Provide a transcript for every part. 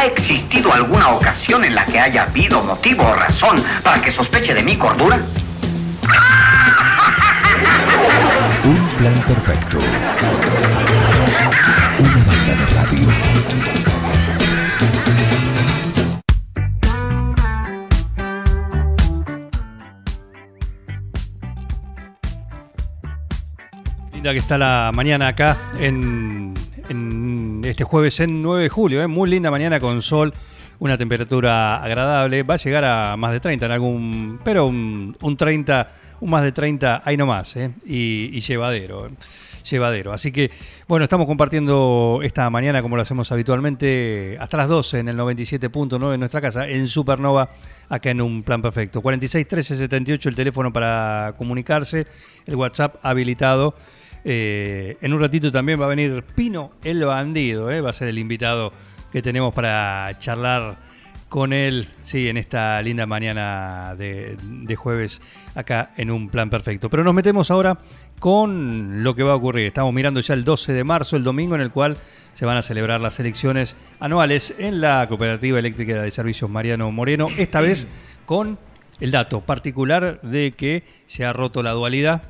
¿Ha existido alguna ocasión en la que haya habido motivo o razón para que sospeche de mi cordura? Un plan perfecto. Una banda de radio. Linda que está la mañana acá en, en este jueves en 9 de julio, ¿eh? muy linda mañana con sol, una temperatura agradable, va a llegar a más de 30 en algún, pero un, un 30, un más de 30 hay nomás, ¿eh? y, llevadero, llevadero. Así que, bueno, estamos compartiendo esta mañana como lo hacemos habitualmente hasta las 12 en el 97.9 en nuestra casa, en Supernova, acá en un plan perfecto. 46 13 78 el teléfono para comunicarse, el WhatsApp habilitado. Eh, en un ratito también va a venir Pino el Bandido, eh, va a ser el invitado que tenemos para charlar con él, sí, en esta linda mañana de, de jueves acá en un plan perfecto. Pero nos metemos ahora con lo que va a ocurrir. Estamos mirando ya el 12 de marzo, el domingo, en el cual se van a celebrar las elecciones anuales en la Cooperativa Eléctrica de Servicios Mariano Moreno, esta vez con el dato particular de que se ha roto la dualidad.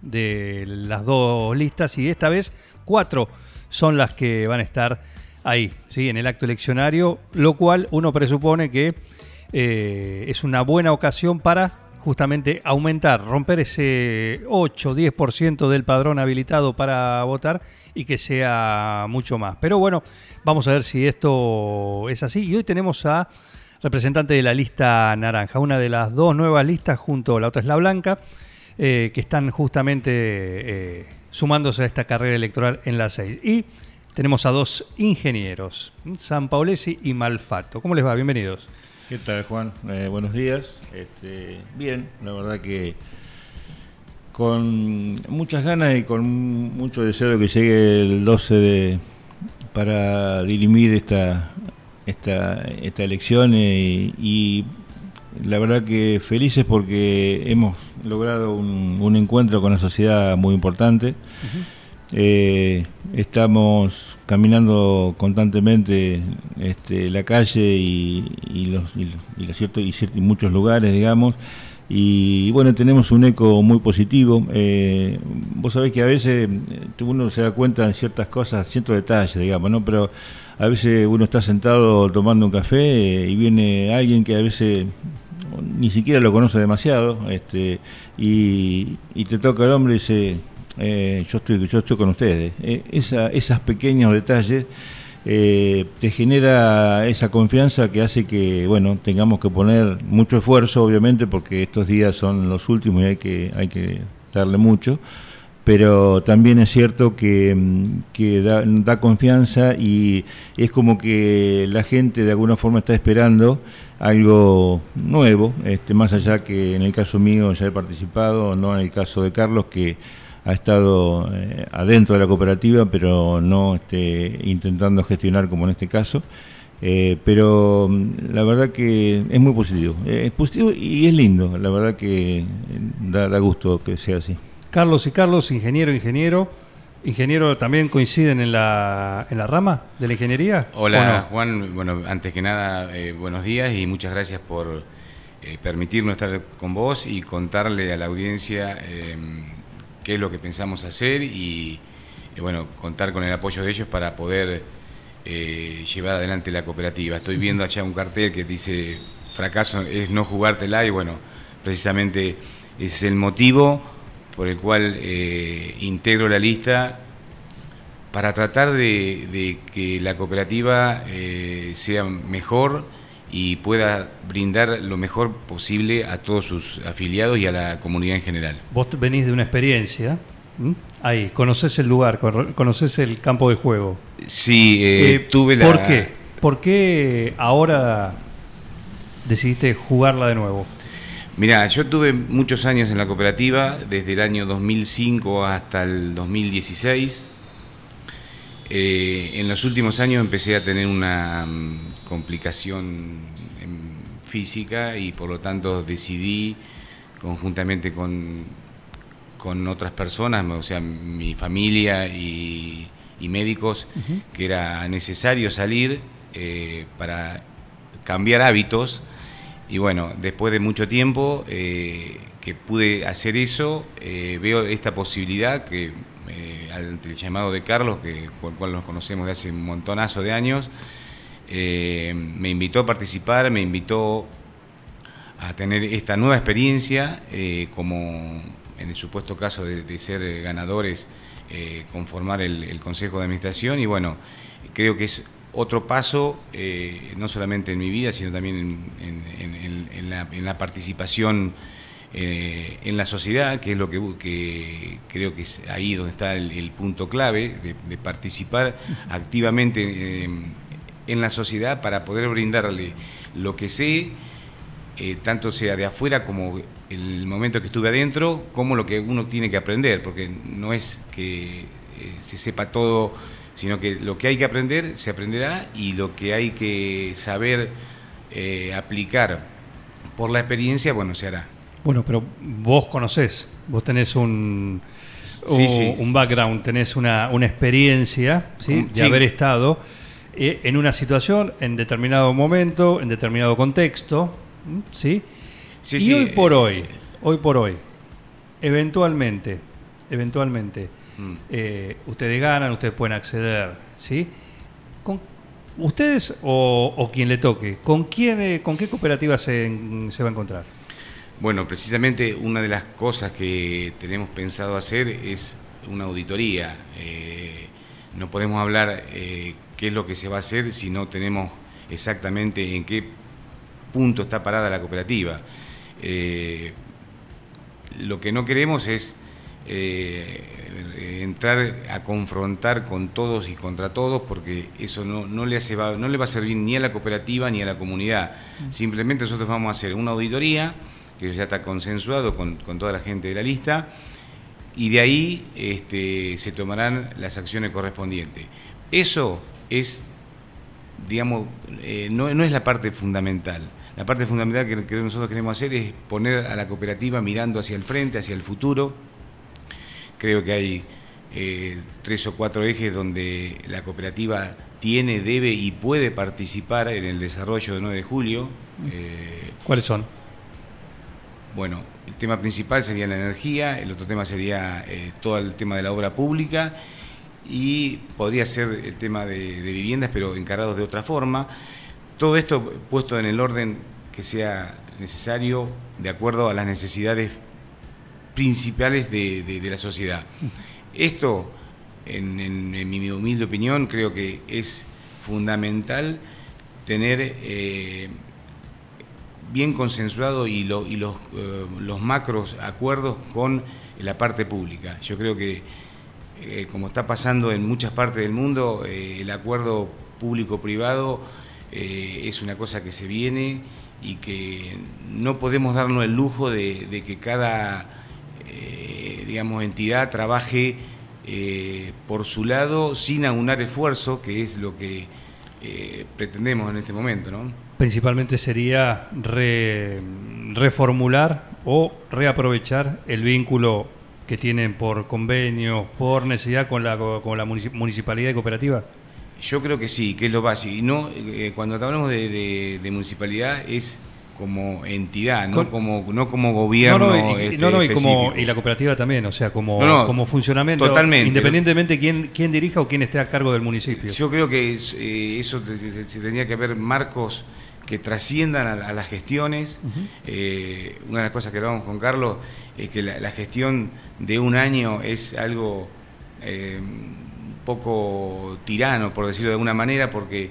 De las dos listas y esta vez cuatro son las que van a estar ahí, ¿sí? en el acto eleccionario, lo cual uno presupone que eh, es una buena ocasión para justamente aumentar, romper ese 8-10% del padrón habilitado para votar y que sea mucho más. Pero bueno, vamos a ver si esto es así. Y hoy tenemos a representante de la lista naranja, una de las dos nuevas listas junto, la otra es la blanca, eh, que están justamente eh, sumándose a esta carrera electoral en la 6. Y tenemos a dos ingenieros, San Paulesi y Malfato. ¿Cómo les va? Bienvenidos. ¿Qué tal, Juan? Eh, buenos días. Este, bien, la verdad que con muchas ganas y con mucho deseo de que llegue el 12 de, para dirimir esta, esta, esta elección y la verdad que felices porque hemos logrado un, un encuentro con la sociedad muy importante. Eh, estamos caminando constantemente este, la calle y, y los, y, los- y los cierto, y, ciert- y muchos lugares, digamos, y bueno, tenemos un eco muy positivo. Eh, vos sabés que a veces eh, uno se da cuenta de ciertas cosas, ciertos detalles, digamos, ¿no? Pero a veces uno está sentado tomando un café eh, y viene alguien que a veces ni siquiera lo conoce demasiado, este, y, y te toca el hombre y dice, eh, yo estoy, yo estoy con ustedes. Eh, esa, esos pequeños detalles eh, te genera esa confianza que hace que, bueno, tengamos que poner mucho esfuerzo, obviamente, porque estos días son los últimos y hay que, hay que darle mucho. Pero también es cierto que, mm, da, confianza y es como que la gente de alguna forma está esperando algo nuevo, este, más allá que en el caso mío ya he participado, no en el caso de Carlos, que ha estado eh, adentro de la cooperativa, pero no este, intentando gestionar como en este caso. Eh, pero mm, la verdad que es muy positivo. Eh, es positivo y es lindo. La verdad que da, da gusto que sea así. Carlos y Carlos, ingeniero, ingeniero. Ingeniero, ¿también coinciden en la, en la rama de la ingeniería? Hola ¿O no? Juan, bueno, antes que nada, eh, buenos días y muchas gracias por eh, permitirnos estar con vos y contarle a la audiencia eh, qué es lo que pensamos hacer y eh, bueno, contar con el apoyo de ellos para poder llevar adelante la cooperativa. Estoy viendo allá un cartel que dice fracaso es no jugártela y bueno, precisamente ese es el motivo por el cual eh, integro la lista para tratar de, de que la cooperativa eh, sea mejor y pueda brindar lo mejor posible a todos sus afiliados y a la comunidad en general. Vos venís de una experiencia. Ahí, conoces el lugar, cono- conoces el campo de juego. Sí, Eh, tuve la... ¿Por qué? ¿Por qué ahora decidiste jugarla de nuevo? Mirá, yo tuve muchos años en la cooperativa, desde el año 2005 hasta el 2016. Eh, en los últimos años empecé a tener una mm, complicación física y por lo tanto decidí, conjuntamente con, con otras personas, o sea, mi familia y, y médicos, que era necesario salir eh, para cambiar hábitos. Y bueno, después de mucho tiempo eh, que pude hacer eso, veo esta posibilidad que ante el llamado de Carlos, que, con el cual nos conocemos de hace un montonazo de años, me invitó a participar, me invitó a tener esta nueva experiencia, como en el supuesto caso de, ser ganadores, conformar el Consejo de Administración. Y bueno, creo que es otro paso, eh, no solamente en mi vida, sino también en, la, participación eh, en la sociedad, que es lo que, creo que es ahí donde está el, punto clave, de, participar activamente eh, en la sociedad para poder brindarle lo que sé, tanto sea de afuera como el momento que estuve adentro, como lo que uno tiene que aprender, porque no es que se sepa todo sino que lo que hay que aprender se aprenderá y lo que hay que saber eh, aplicar por la experiencia, bueno, se hará. Bueno, pero vos conocés, vos tenés un, un, background, tenés una, experiencia ¿sí? de haber estado eh, en una situación, en determinado momento, en determinado contexto, ¿sí? y hoy por hoy, hoy por hoy, eventualmente, eventualmente, Mm. Eh, ustedes ganan, ustedes pueden acceder, ¿sí? Con, ¿Ustedes o, quien le toque, ¿con, quién, eh, con qué cooperativa se, va a encontrar? Bueno, precisamente una de las cosas que tenemos pensado hacer es una auditoría. Eh, no podemos hablar qué es lo que se va a hacer si no tenemos exactamente en qué punto está parada la cooperativa. lo que no queremos es eh, entrar a confrontar con todos y contra todos porque eso no, le hace, no le va a servir ni a la cooperativa ni a la comunidad. Mm. Simplemente nosotros vamos a hacer una auditoría que ya está consensuado con, toda la gente de la lista y de ahí este, se tomarán las acciones correspondientes. Eso es, digamos, eh, no, no es la parte fundamental. La parte fundamental que, que nosotros queremos hacer es poner a la cooperativa mirando hacia el frente, hacia el futuro, Creo que hay eh, tres o cuatro ejes donde la cooperativa tiene, debe y puede participar en el desarrollo de 9 de julio. Eh, ¿Cuáles son? Bueno, el tema principal sería la energía, el otro tema sería eh, todo el tema de la obra pública y podría ser el tema de, de, viviendas, pero encarados de otra forma. Todo esto puesto en el orden que sea necesario de acuerdo a las necesidades principales de, la sociedad. Esto, en, mi humilde opinión, creo que es fundamental tener eh, bien consensuado y, los, eh, los macros acuerdos con la parte pública. Yo creo que, eh, como está pasando en muchas partes del mundo, el acuerdo público-privado es una cosa que se viene y que no podemos darnos el lujo de que cada eh, digamos, entidad trabaje eh, por su lado sin aunar esfuerzo, que es lo que eh, pretendemos en este momento. ¿no? Principalmente sería reformular o reaprovechar el vínculo que tienen por convenio, por necesidad con la, con la municipalidad y cooperativa. Yo creo que sí, que es lo básico. Y no, cuando hablamos de municipalidad es como entidad, no, como, no como gobierno. No, y, este, como, y la cooperativa también, o sea, como, como funcionamiento, totalmente. independientemente quién, quién dirija o quién esté a cargo del municipio. Yo creo que eh, eso se tendría que haber marcos que trasciendan a, las gestiones. Eh, una de las cosas que hablamos con Carlos es que la, gestión de un año es algo eh, un poco tirano, por decirlo de alguna manera, porque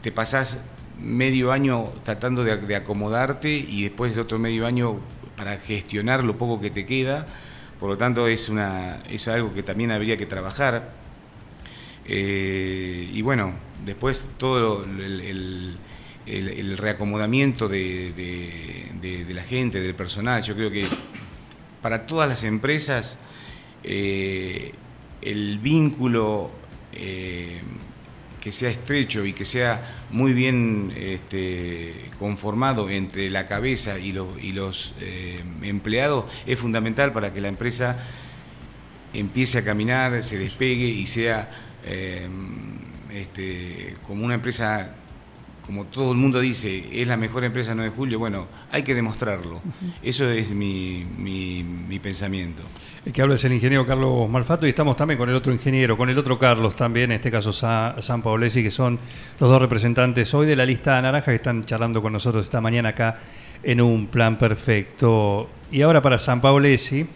te pasás medio año tratando de, acomodarte y después de otro medio año para gestionar lo poco que te queda. Por lo tanto, es, una, es algo que también habría que trabajar. Eh, y bueno, después todo el, reacomodamiento de, la gente, del personal. Yo creo que para todas las empresas eh, el vínculo eh, que sea estrecho y que sea muy bien este, conformado entre la cabeza y los, eh, empleados es fundamental para que la empresa empiece a caminar, se despegue y sea, eh, este, como una empresa como todo el mundo dice, es la mejor empresa 9 de julio, bueno, hay que demostrarlo. Eso es mi, mi, pensamiento. El que habla es el ingeniero Carlos Malfato y estamos también con el otro ingeniero, con el otro Carlos también, en este caso San Paolesi, que son los dos representantes hoy de la lista naranja que están charlando con nosotros esta mañana acá en un plan perfecto. Y ahora para San Paolesi,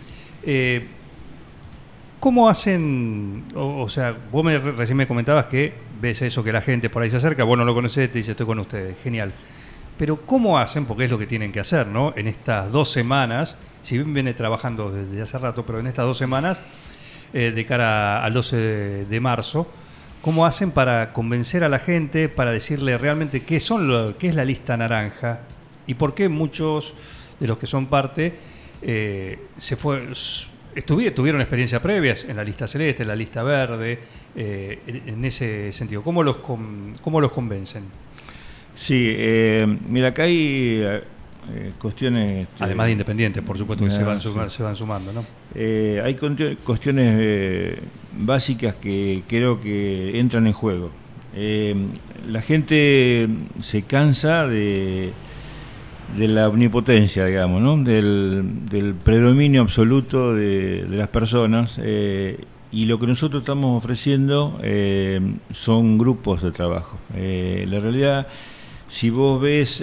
eh, ¿cómo hacen, o, sea, vos me, recién me comentabas que ves eso que la gente por ahí se acerca, vos no lo conoces, te dice estoy con ustedes, genial. Pero ¿cómo hacen? Porque es lo que tienen que hacer, ¿no? En estas dos semanas, si bien viene trabajando desde hace rato, pero en estas dos semanas, eh, de cara al 12 de, marzo, ¿cómo hacen para convencer a la gente, para decirle realmente qué, son lo, qué es la lista naranja y por qué muchos de los que son parte eh, se fue, tuvieron experiencias previas en la lista celeste, en la lista verde, eh, en ese sentido. ¿Cómo los, cómo los convencen? Sí, eh, mira, acá hay eh, cuestiones... Además de independientes, por supuesto, que se van, se van sumando, ¿no? hay cuestiones básicas que creo que entran en juego. la gente se cansa de de la omnipotencia, digamos, ¿no? del, predominio absoluto de, las personas. Eh, y lo que nosotros estamos ofreciendo eh, son grupos de trabajo. Eh, la realidad, si vos ves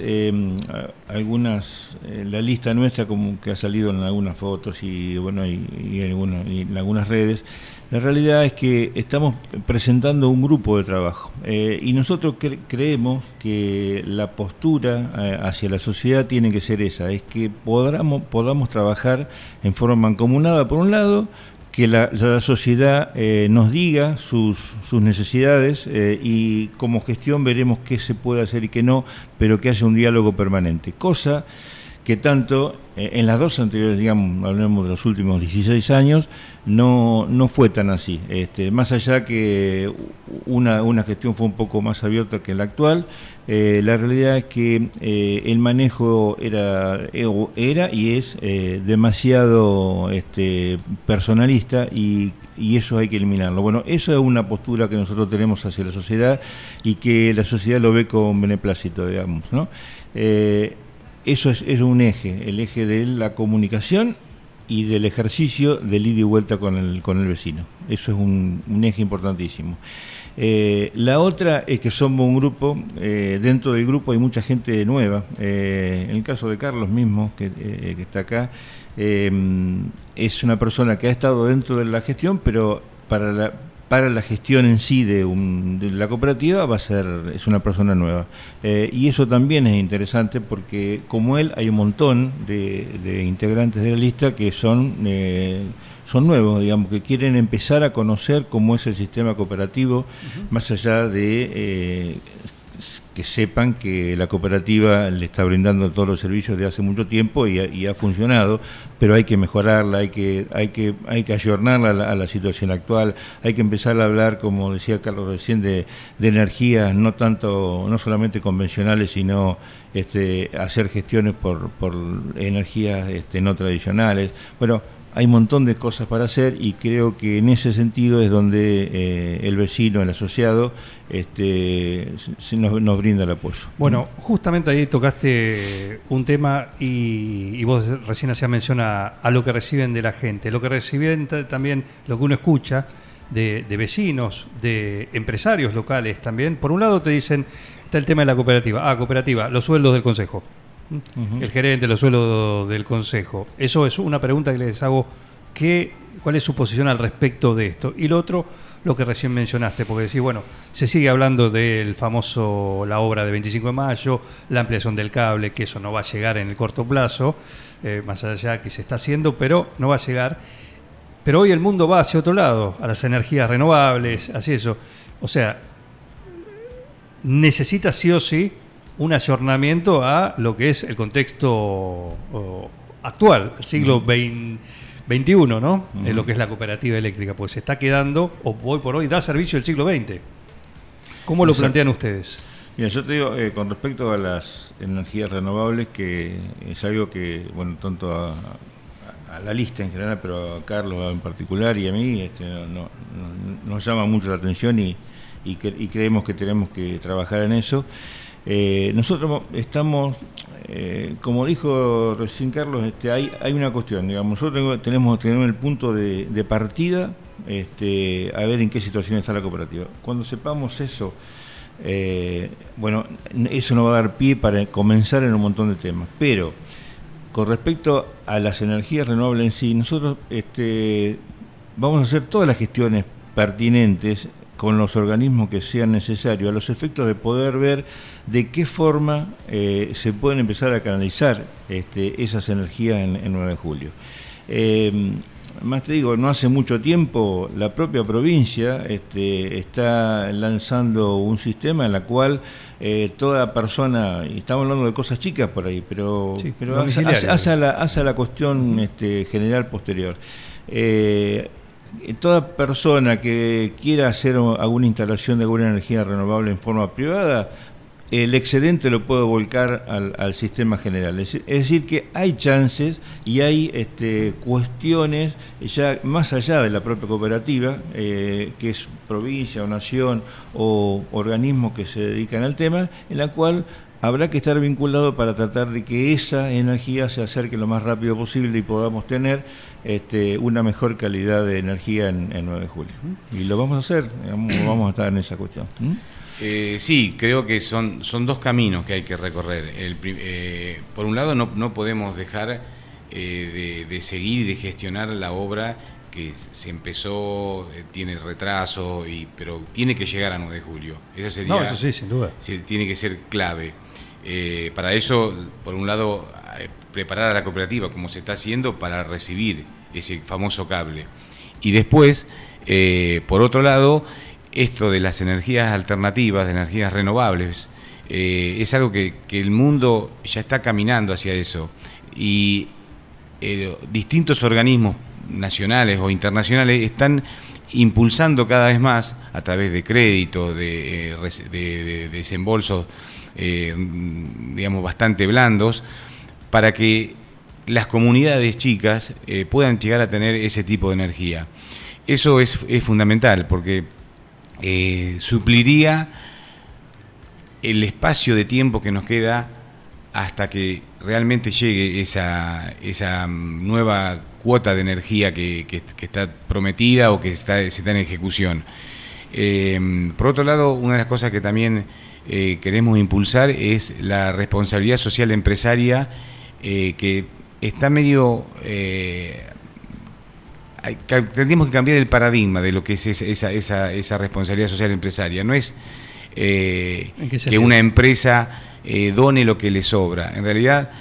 algunas, la lista nuestra como que ha salido en algunas fotos y bueno y, y en algunas redes, la realidad es que estamos presentando un grupo de trabajo eh, y nosotros creemos que la postura eh, hacia la sociedad tiene que ser esa, es que podamos, podamos trabajar en forma mancomunada por un lado, que la, sociedad eh, nos diga sus, sus necesidades y como gestión veremos qué se puede hacer y qué no, pero que haya un diálogo permanente. Cosa que tanto eh, en las dos anteriores, digamos, hablemos de los últimos 16 años, no, no fue tan así. Este, más allá que una, una gestión fue un poco más abierta que la actual, eh, la realidad es que eh, el manejo era, era y es demasiado este, personalista y, y, eso hay que eliminarlo. Bueno, eso es una postura que nosotros tenemos hacia la sociedad y que la sociedad lo ve con beneplácito, digamos, ¿no? Eso es, un eje, el eje de la comunicación y del ejercicio del ida y vuelta con el, con el vecino. Eso es un, eje importantísimo. Eh, la otra es que somos un grupo, eh, dentro del grupo hay mucha gente nueva. Eh, en el caso de Carlos mismo, que, que está acá, es una persona que ha estado dentro de la gestión, pero para la, para la gestión en sí de, la cooperativa va a ser es una persona nueva. Eh, y eso también es interesante porque como él hay un montón de, integrantes de la lista que son eh, son nuevos digamos que quieren empezar a conocer cómo es el sistema cooperativo más allá de eh, que sepan que la cooperativa le está brindando todos los servicios de hace mucho tiempo y ha, funcionado, pero hay que mejorarla, hay que, hay que, hay que ayornarla a la, situación actual, hay que empezar a hablar, como decía Carlos recién, de, de energías no tanto, no solamente convencionales, sino este, hacer gestiones por, por energías este, no tradicionales. Bueno, hay un montón de cosas para hacer y creo que en ese sentido es donde eh, el vecino, el asociado, este, nos, brinda el apoyo. Bueno, justamente ahí tocaste un tema y, vos recién hacías mención a, lo que reciben de la gente, lo que reciben también, lo que uno escucha de, vecinos, de empresarios locales también. Por un lado te dicen, está el tema de la cooperativa, ah, cooperativa, los sueldos del consejo el gerente, los suelos del Consejo. Eso es una pregunta que les hago. ¿qué, ¿Cuál es su posición al respecto de esto? Y lo otro, lo que recién mencionaste, porque decís, bueno, se sigue hablando del famoso, la obra de 25 de mayo, la ampliación del cable, que eso no va a llegar en el corto plazo, eh, más allá que se está haciendo, pero no va a llegar. Pero hoy el mundo va hacia otro lado, a las energías renovables, así eso. O sea, necesita sí o sí un ayornamiento a lo que es el contexto actual, el siglo XXI, ¿no? En lo que es la cooperativa eléctrica, pues se está quedando, o hoy por hoy, da servicio del siglo XX. ¿Cómo lo plantean ustedes? Mira, yo te digo, eh, con respecto a las energías renovables, que es algo que, bueno, tanto a, la lista en general, pero a Carlos en particular y a mí, este, nos llama mucho la atención y, y, creemos que tenemos que trabajar en eso. Eh, nosotros estamos, eh, como dijo recién Carlos, este, hay, una cuestión, digamos, nosotros tenemos, tenemos el punto de, partida este, a ver en qué situación está la cooperativa. Cuando sepamos eso, eh, bueno, eso nos va a dar pie para comenzar en un montón de temas, pero con respecto a las energías renovables en sí, nosotros este, vamos a hacer todas las gestiones pertinentes con los organismos que sean necesarios, a los efectos de poder ver de qué forma eh, se pueden empezar a canalizar este, esas energías en, 9 de julio. Eh, más te digo, no hace mucho tiempo la propia provincia este, está lanzando un sistema en el cual eh, toda persona, y estamos hablando de cosas chicas por ahí, pero, pero hace, a la, cuestión este, general posterior. Eh, toda persona que quiera hacer alguna instalación de alguna energía renovable en forma privada el excedente lo puedo volcar al, sistema general. Es, decir, que hay chances y hay este, cuestiones ya más allá de la propia cooperativa, eh, que es provincia o nación o organismo que se dedican al tema, en la cual habrá que estar vinculado para tratar de que esa energía se acerque lo más rápido posible y podamos tener este, una mejor calidad de energía en, 9 de julio. Y lo vamos a hacer, vamos a estar en esa cuestión. Eh, sí, creo que son, son dos caminos que hay que recorrer. Eh, por un lado, no, podemos dejar eh, de, seguir y de gestionar la obra que se empezó, tiene retraso, y, pero tiene que llegar a 9 de julio. Esa sería, no, eso sí, sin duda. Tiene que ser clave. Para eso, por un lado, preparar a la cooperativa, como se está haciendo, para recibir ese famoso cable. Y después, por otro lado, esto de las energías alternativas, de energías renovables, eh, es algo que, el mundo ya está caminando hacia eso. Y eh, distintos organismos nacionales o internacionales están impulsando cada vez más a través de créditos, de, eh, desembolsos, digamos, bastante blandos, para que las comunidades chicas puedan llegar a tener ese tipo de energía. Eso es, fundamental porque eh, supliría el espacio de tiempo que nos queda hasta que realmente llegue esa, esa nueva cuota de energía que, está prometida o que está, se está en ejecución. Eh, por otro lado, una de las cosas que también eh, queremos impulsar es la responsabilidad social empresaria que está medio tendríamos que cambiar el paradigma de lo que es esa, esa, esa responsabilidad social empresaria. No es eh, que una empresa eh, done lo que le sobra. En realidad,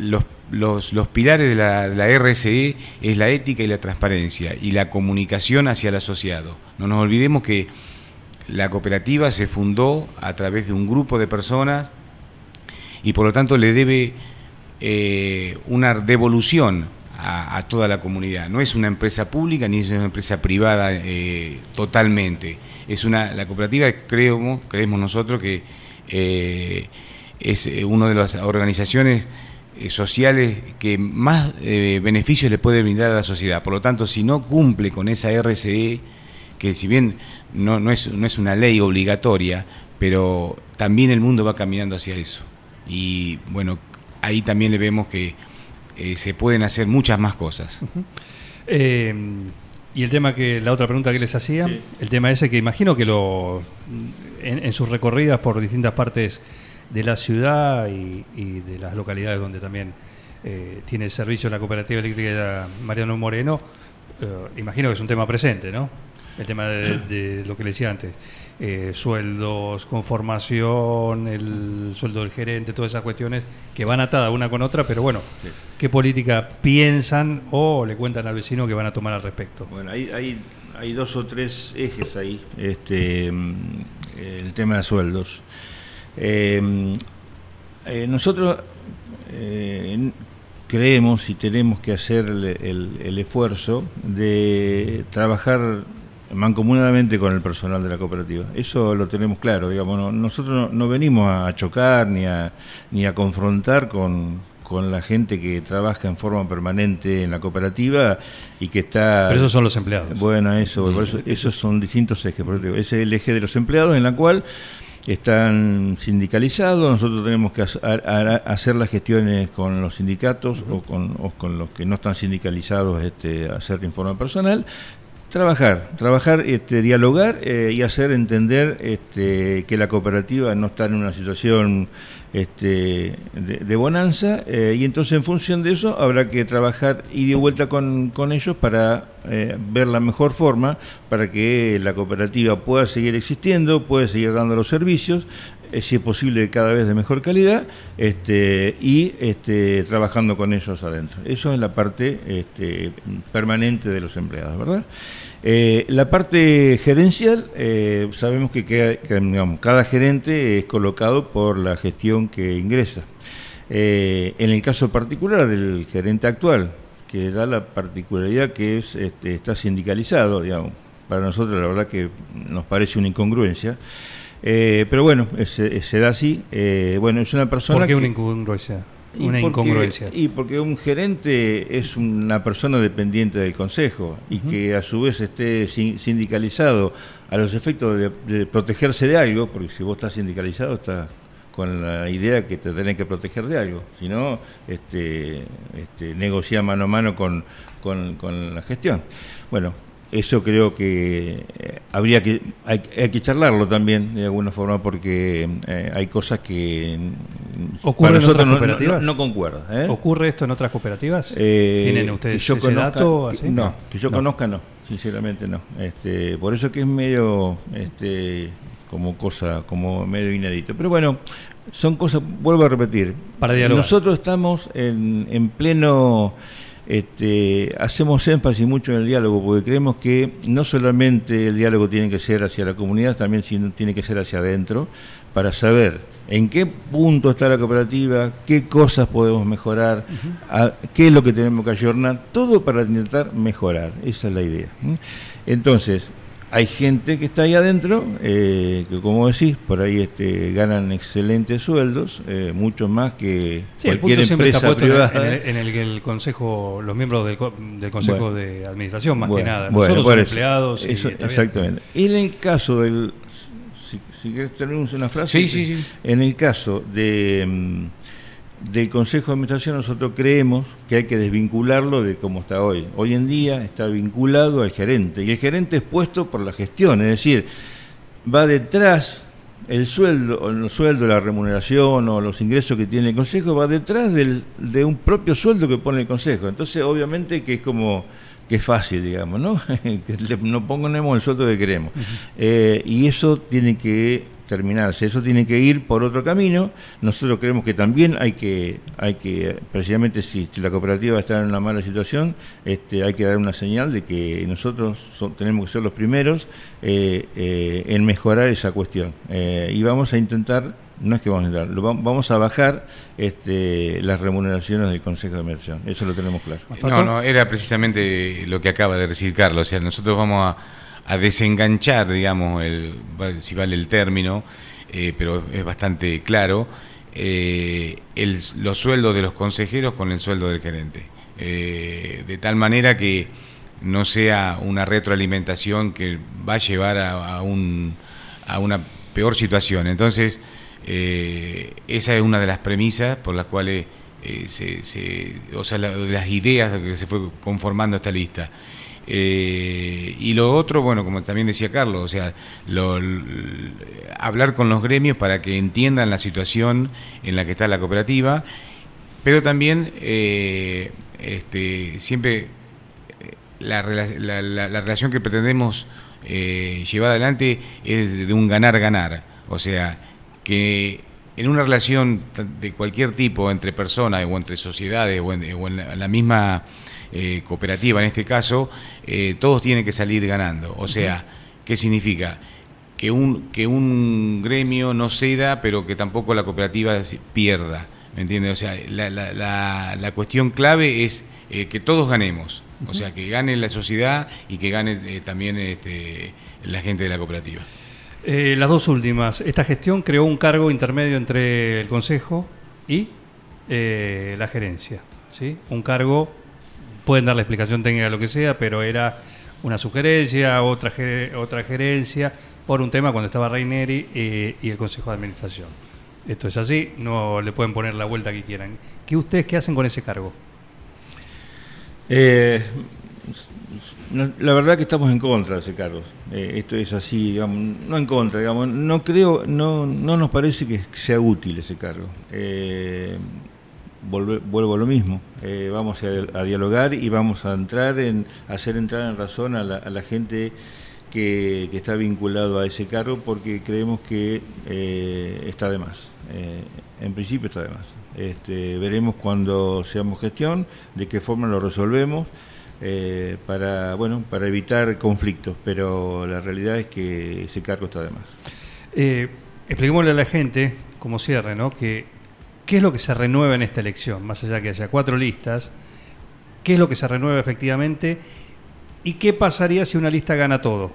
los, los, los, pilares de la, la, RSE es la ética y la transparencia y la comunicación hacia el asociado. No nos olvidemos que la cooperativa se fundó a través de un grupo de personas y por lo tanto le debe eh, una devolución a, toda la comunidad. No es una empresa pública ni es una empresa privada eh, totalmente. Es una, la cooperativa creemos, creemos nosotros que eh, es una de las organizaciones sociales que más beneficios le puede brindar a la sociedad. Por lo tanto, si no cumple con esa RCE, que si bien no, no, es, no es una ley obligatoria, pero también el mundo va caminando hacia eso. Y bueno, ahí también le vemos que eh, se pueden hacer muchas más cosas. Eh, y el tema que, la otra pregunta que les hacía, el tema ese que imagino que lo en, sus recorridas por distintas partes de la ciudad y, de las localidades donde también eh, tiene el servicio la cooperativa eléctrica Mariano Moreno, imagino que es un tema presente, ¿no? El tema de lo que le decía antes. Eh, sueldos, conformación, el sueldo del gerente, todas esas cuestiones que van atadas una con otra, pero bueno, ¿qué política piensan o le cuentan al vecino que van a tomar al respecto? Bueno, hay, hay, hay dos o tres ejes ahí, este, mm, el tema de sueldos. Em, eh, nosotros eh, creemos y tenemos que hacer el esfuerzo de trabajar mancomunadamente con el personal de la cooperativa. Eso lo tenemos claro, digamos, nosotros no, venimos a chocar ni a, ni a confrontar con, con la gente que trabaja en forma permanente en la cooperativa y que está... Pero esos son los empleados. Bueno, eso, por eso esos son distintos ejes. Ese es el eje de los empleados en la cual están sindicalizados, nosotros tenemos que hacer- las gestiones con los sindicatos o, con, o con los que no están sindicalizados, este, hacer en forma personal, trabajar, trabajar, este, dialogar eh, y hacer entender este, que la cooperativa no está en una situación este, de, bonanza eh, y entonces en función de eso habrá que trabajar y de vuelta con, con ellos para eh, ver la mejor forma para que la cooperativa pueda seguir existiendo, pueda seguir dando los servicios, si es posible cada vez de mejor calidad este, y este, trabajando con ellos adentro. Eso es la parte este, permanente de los empleados, ¿verdad? Eh, la parte gerencial, eh, sabemos que, queda- que, digamos, cada gerente es colocado por la gestión que ingresa. Eh, en el caso particular del gerente actual, que da la particularidad que es este, está sindicalizado, digamos, para nosotros la verdad que nos parece una incongruencia. Eh, pero bueno, se, da así. Eh, bueno, es una persona ¿Por qué que- una incongruencia? Y Una porque- incongruencia. Y porque un gerente es una persona dependiente del consejo y que a su vez esté sin- sindicalizado a los efectos de, de protegerse de algo, porque si vos estás sindicalizado estás con la idea que te tenés que proteger de algo, si no, este, este, negocia mano a mano con, con- con la gestión. Bueno, eso creo que eh, habría que hay, hay que charlarlo también de alguna forma porque eh, hay cosas que mm, ¿Ocurre para en otras no, cooperativas? no, no concuerda. ¿eh? ¿Ocurre esto en otras cooperativas? Eh, ¿Tienen ustedes que yo ese conozca- dato? que- así? No, que yo conozca no, sinceramente no. Este, por eso que es medio este, como cosa, como medio inédito. Pero bueno, son cosas, vuelvo a repetir. Para dialogar. Nosotros estamos en, en pleno, este, hacemos énfasis mucho en el diálogo porque creemos que no solamente el diálogo tiene que ser hacia la comunidad, también tiene que ser hacia adentro para saber en qué punto está la cooperativa, qué cosas podemos mejorar, a- qué es lo que tenemos que ayornar, todo para intentar mejorar, esa es la idea. Entonces, hay gente que está ahí adentro, eh, que como decís, por ahí este, ganan excelentes sueldos, eh, mucho más que Sí, el cualquier punto siempre está empresa el, privada. en el- en el que el consejo, los miembros del, del consejo Bueno. de administración, más Bueno, que nada. bueno, Nosotros por somos empleados. y Eso, está bien. exactamente. Y en el caso del. Si, si querés terminamos una frase. Sí, sí, sí. En el caso de, mm, del Consejo de Administración, nosotros creemos que hay que desvincularlo de cómo está hoy. Hoy en día está vinculado al gerente. Y el gerente es puesto por la gestión, es decir, va detrás. El sueldo, o el sueldo, la remuneración o los ingresos que tiene el Consejo va detrás del, de un propio sueldo que pone el Consejo. Entonces, obviamente que es como que es fácil, digamos, ¿no? que le- no ponemos el sueldo que queremos. Eh, y eso tiene que terminarse, eso tiene que ir por otro camino. Nosotros creemos que también hay que, hay que precisamente si la cooperativa está en una mala situación, este, hay que dar una señal de que nosotros so- tenemos que ser los primeros eh, eh, en mejorar esa cuestión. Eh, y vamos a intentar, no es que vamos a intentar, vamos a bajar este, las remuneraciones del Consejo de Administración. Eso lo tenemos claro. No, no, era precisamente lo que acaba de decir Carlos. O sea, nosotros vamos a, a desenganchar, digamos, el, si vale el término, eh, pero es bastante claro, eh, el- los sueldos de los consejeros con el sueldo del gerente. Eh, de tal manera que no sea una retroalimentación que va a llevar a, un, una peor situación. Entonces, esa es una de las premisas por las cuales se, se- o sea, la- de las ideas de que se fue conformando esta lista. Eh, y lo otro, bueno, como también decía Carlos, o sea, lo- hablar con los gremios para que entiendan la situación en la que está la cooperativa, pero también eh, este, siempre eh, la, la- la- la relación que pretendemos eh, llevar adelante es de un ganar-ganar. O sea, que en una relación de cualquier tipo entre personas o entre sociedades o en, la misma eh, cooperativa en este caso, eh, todos tienen que salir ganando. O sea, ¿qué significa? Que un, que un gremio no ceda, pero que tampoco la cooperativa pierda. ¿Me entiendes? O sea, la, la- la- la cuestión clave es eh, que todos ganemos. O sea, que gane la sociedad y que gane también este, la gente de la cooperativa. Eh, las dos últimas. Esta gestión creó un cargo intermedio entre el Consejo y eh, la gerencia. ¿sí? Un cargo, pueden dar la explicación técnica lo que sea, pero era una sugerencia, otra, otra gerencia, por un tema cuando estaba Reineri eh, y el Consejo de Administración. Esto es así, no le pueden poner la vuelta que quieran. ¿Qué ustedes qué hacen con ese cargo? Eh, la verdad que estamos en contra de ese cargo. Eh, esto es así, digamos, no en contra, digamos, no creo, no, no nos parece que sea útil ese cargo. Vuelvo a lo mismo, eh, vamos a, dialogar y vamos a entrar en, hacer entrar en razón a la, gente que, está vinculado a ese cargo porque creemos que eh, está de más. Eh, en principio está de más. Este, veremos cuando seamos gestión, de qué forma lo resolvemos para, bueno, para evitar conflictos, pero la realidad es que ese cargo está de más. Expliquémosle a la gente, como cierre, ¿no? Que, ¿Qué es lo que se renueva en esta elección? Más allá que haya cuatro listas, ¿qué es lo que se renueva efectivamente? ¿Y qué pasaría si una lista gana todo?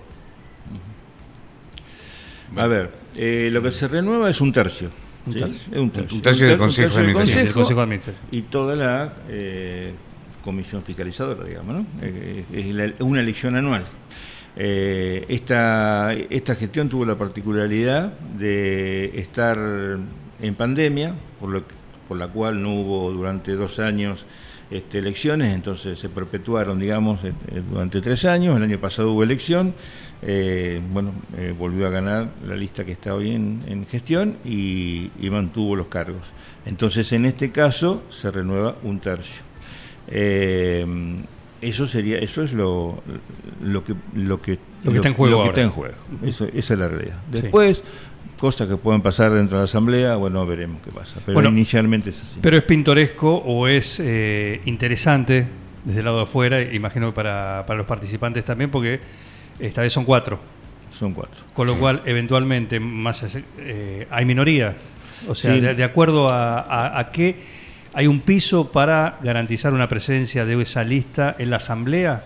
A ver, eh, lo que se renueva es un tercio. Un tercio. Un. Un del de del. Sí, del Consejo de Administración. y toda la eh, comisión fiscalizadora, digamos, ¿no? Eh, es la- una elección anual. Eh, esta, esta gestión tuvo la particularidad de estar en pandemia, por, lo, por la cual no hubo durante dos años este, elecciones, entonces se perpetuaron, digamos, eh, eh, durante tres años. El año pasado hubo elección, eh, bueno, eh, volvió a ganar la lista que está hoy en, en gestión y, y mantuvo los cargos. Entonces, en este caso, se renueva un tercio. Eh, eso sería, eso es lo, lo que lo que Lo que está en juego lo que ahora. está en juego. Eso- esa es la realidad. Sí. Cosas que puedan pasar dentro de la asamblea, bueno, veremos qué pasa. Pero Bueno, inicialmente es así. ¿Pero es pintoresco o es eh, interesante desde el lado de afuera? Imagino que para, para los participantes también, porque esta vez son cuatro. Son cuatro. Con lo Sí. cual, eventualmente, más eh, hay minorías. O sea, Sí. de, de acuerdo a, a, a qué hay un piso para garantizar una presencia de esa lista en la asamblea.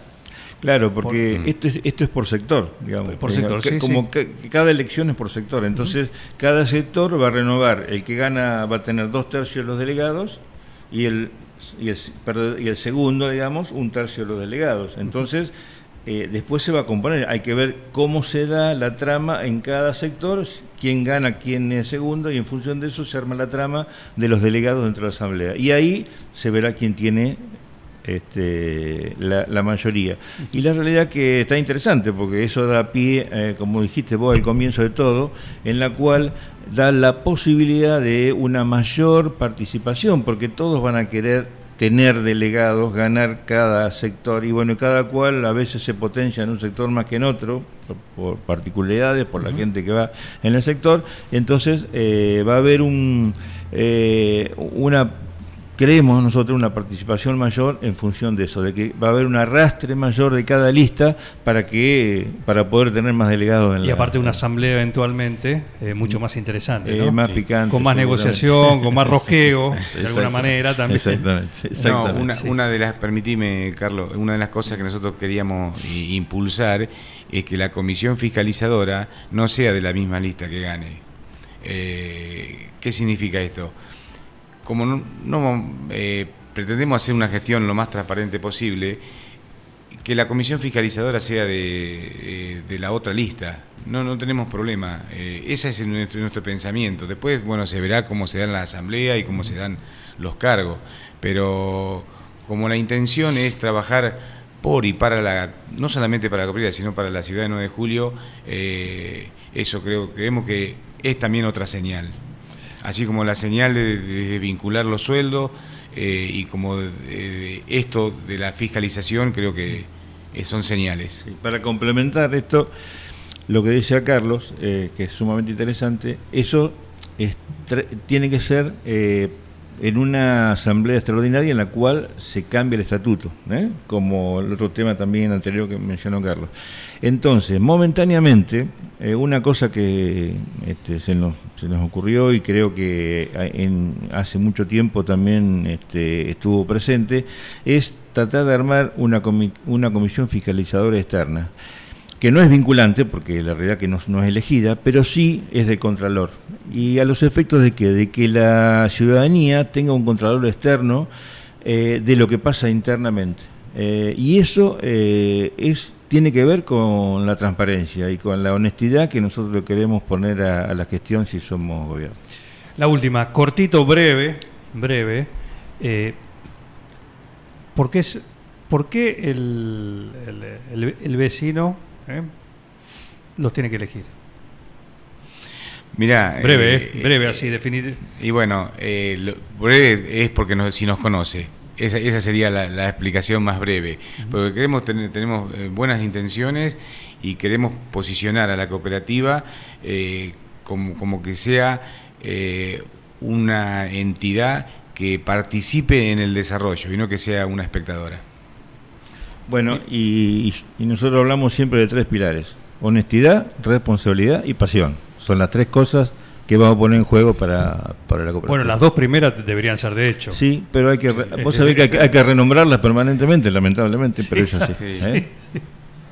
Claro, porque Por- esto, es, esto es por sector, digamos. Por sector, sí, Como sí. cada elección es por sector. Entonces, cada sector va a renovar. El que gana va a tener dos tercios de los delegados y el, y el, perdón, y el segundo, digamos, un tercio de los delegados. Entonces, eh, después se va a componer. Hay que ver cómo se da la trama en cada sector, quién gana, quién es segundo, y en función de eso se arma la trama de los delegados dentro de la Asamblea. Y ahí se verá quién tiene este, la, la mayoría. Y la realidad que está interesante, porque eso da pie, eh, como dijiste vos al comienzo de todo, en la cual da la posibilidad de una mayor participación, porque todos van a querer tener delegados, ganar cada sector, y bueno, cada cual a veces se potencia en un sector más que en otro, por, por particularidades, por la gente que va en el sector, entonces eh, va a haber un, eh, una creemos nosotros una participación mayor en función de eso, de que va a haber un arrastre mayor de cada lista para que para poder tener más delegados en Y la aparte una asamblea eventualmente eh, mucho más interesante, eh, ¿no? más Sí. picante, con más negociación, con más rosqueo, de alguna manera también. Exactamente, No, exactamente. una, sí. una de las, permitime, Carlos, una de las cosas que nosotros queríamos impulsar es que la comisión fiscalizadora no sea de la misma lista que gane. Eh, ¿Qué significa esto? Como no, eh, pretendemos hacer una gestión lo más transparente posible, que la comisión fiscalizadora sea de, eh, la otra lista. No, no tenemos problema. Eh, ese es nuestro, pensamiento. Después, bueno, se verá cómo se dan la asamblea y cómo se dan los cargos. Pero como la intención es trabajar por y para la, no solamente para la cooperativa, sino para la ciudad de 9 de julio, eso creo, creemos que es también otra señal. Así como la señal de, vincular los sueldos eh, y como esto de la fiscalización, creo que eh, son señales. Para complementar esto, lo que decía Carlos, eh, que es sumamente interesante, eso tiene que ser en una asamblea extraordinaria en la cual se cambia el estatuto, ¿eh? como el otro tema también anterior que mencionó Carlos. Entonces, momentáneamente, eh, una cosa que este, se, nos, ocurrió y creo que hace mucho tiempo también este, estuvo presente, es tratar de armar una comisión fiscalizadora externa. Que no es vinculante, porque la realidad que no, es elegida, pero sí es de Contralor. Y a los efectos de que, de que la ciudadanía tenga un Contralor externo eh, de lo que pasa internamente. Eh, y eso eh, es, tiene que ver con la transparencia y con la honestidad que nosotros queremos poner a, la gestión si somos gobierno. La última, cortito, breve, breve. ¿Por qué, es, por el, el vecino eh, los tiene que elegir? Mira, breve, eh, breve así definir. Y bueno, eh, lo, breve es porque no, si nos conoce. Esa, esa sería la, la, explicación más breve. Porque queremos tener, tenemos eh, buenas intenciones y queremos posicionar a la cooperativa eh, como, como, que sea eh, una entidad que participe en el desarrollo y no que sea una espectadora. Bueno, y, y nosotros hablamos siempre de tres pilares. Honestidad, responsabilidad y pasión. Son las tres cosas que vamos a poner en juego para, para la cooperativa. Bueno, las dos primeras deberían ser de hecho. Sí, pero hay que, vos sabés que hay, hay que renombrarlas permanentemente, lamentablemente, sí, pero es así. Sí, ¿eh? sí,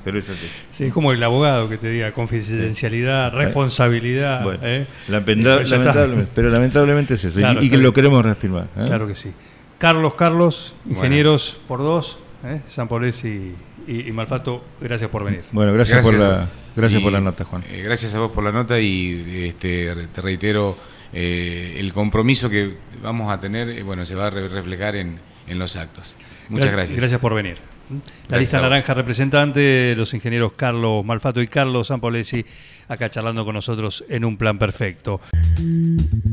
pero es así. Sí, es como el abogado que te diga confidencialidad, responsabilidad. Bueno, ¿eh? lamenta lamentablemente, pero lamentablemente es eso, claro, y, y que lo queremos reafirmar. ¿eh? Claro que sí. Carlos, Carlos, ingenieros bueno. por dos, ¿eh? San Polés y, y, y, Malfato, gracias por venir. Bueno, gracias, gracias por la gracias y, por la nota, Juan. Eh, gracias a vos por la nota y este, te reitero eh, el compromiso que vamos a tener, eh, bueno, se va a re reflejar en, en, los actos. Muchas gracias. Gracias por venir. La gracias lista naranja representante, los ingenieros Carlos Malfato y Carlos Sampolesi, acá charlando con nosotros en un plan perfecto.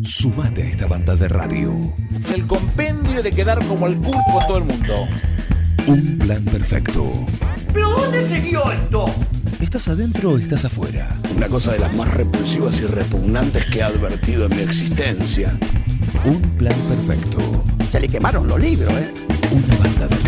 Sumate a esta banda de radio. El compendio de quedar como el culo con todo el mundo. Un plan perfecto. ¿Pero dónde se vio esto? ¿Estás adentro o estás afuera? Una cosa de las más repulsivas y repugnantes que he advertido en mi existencia. Un plan perfecto. Se le quemaron los libros, ¿eh? Una banda de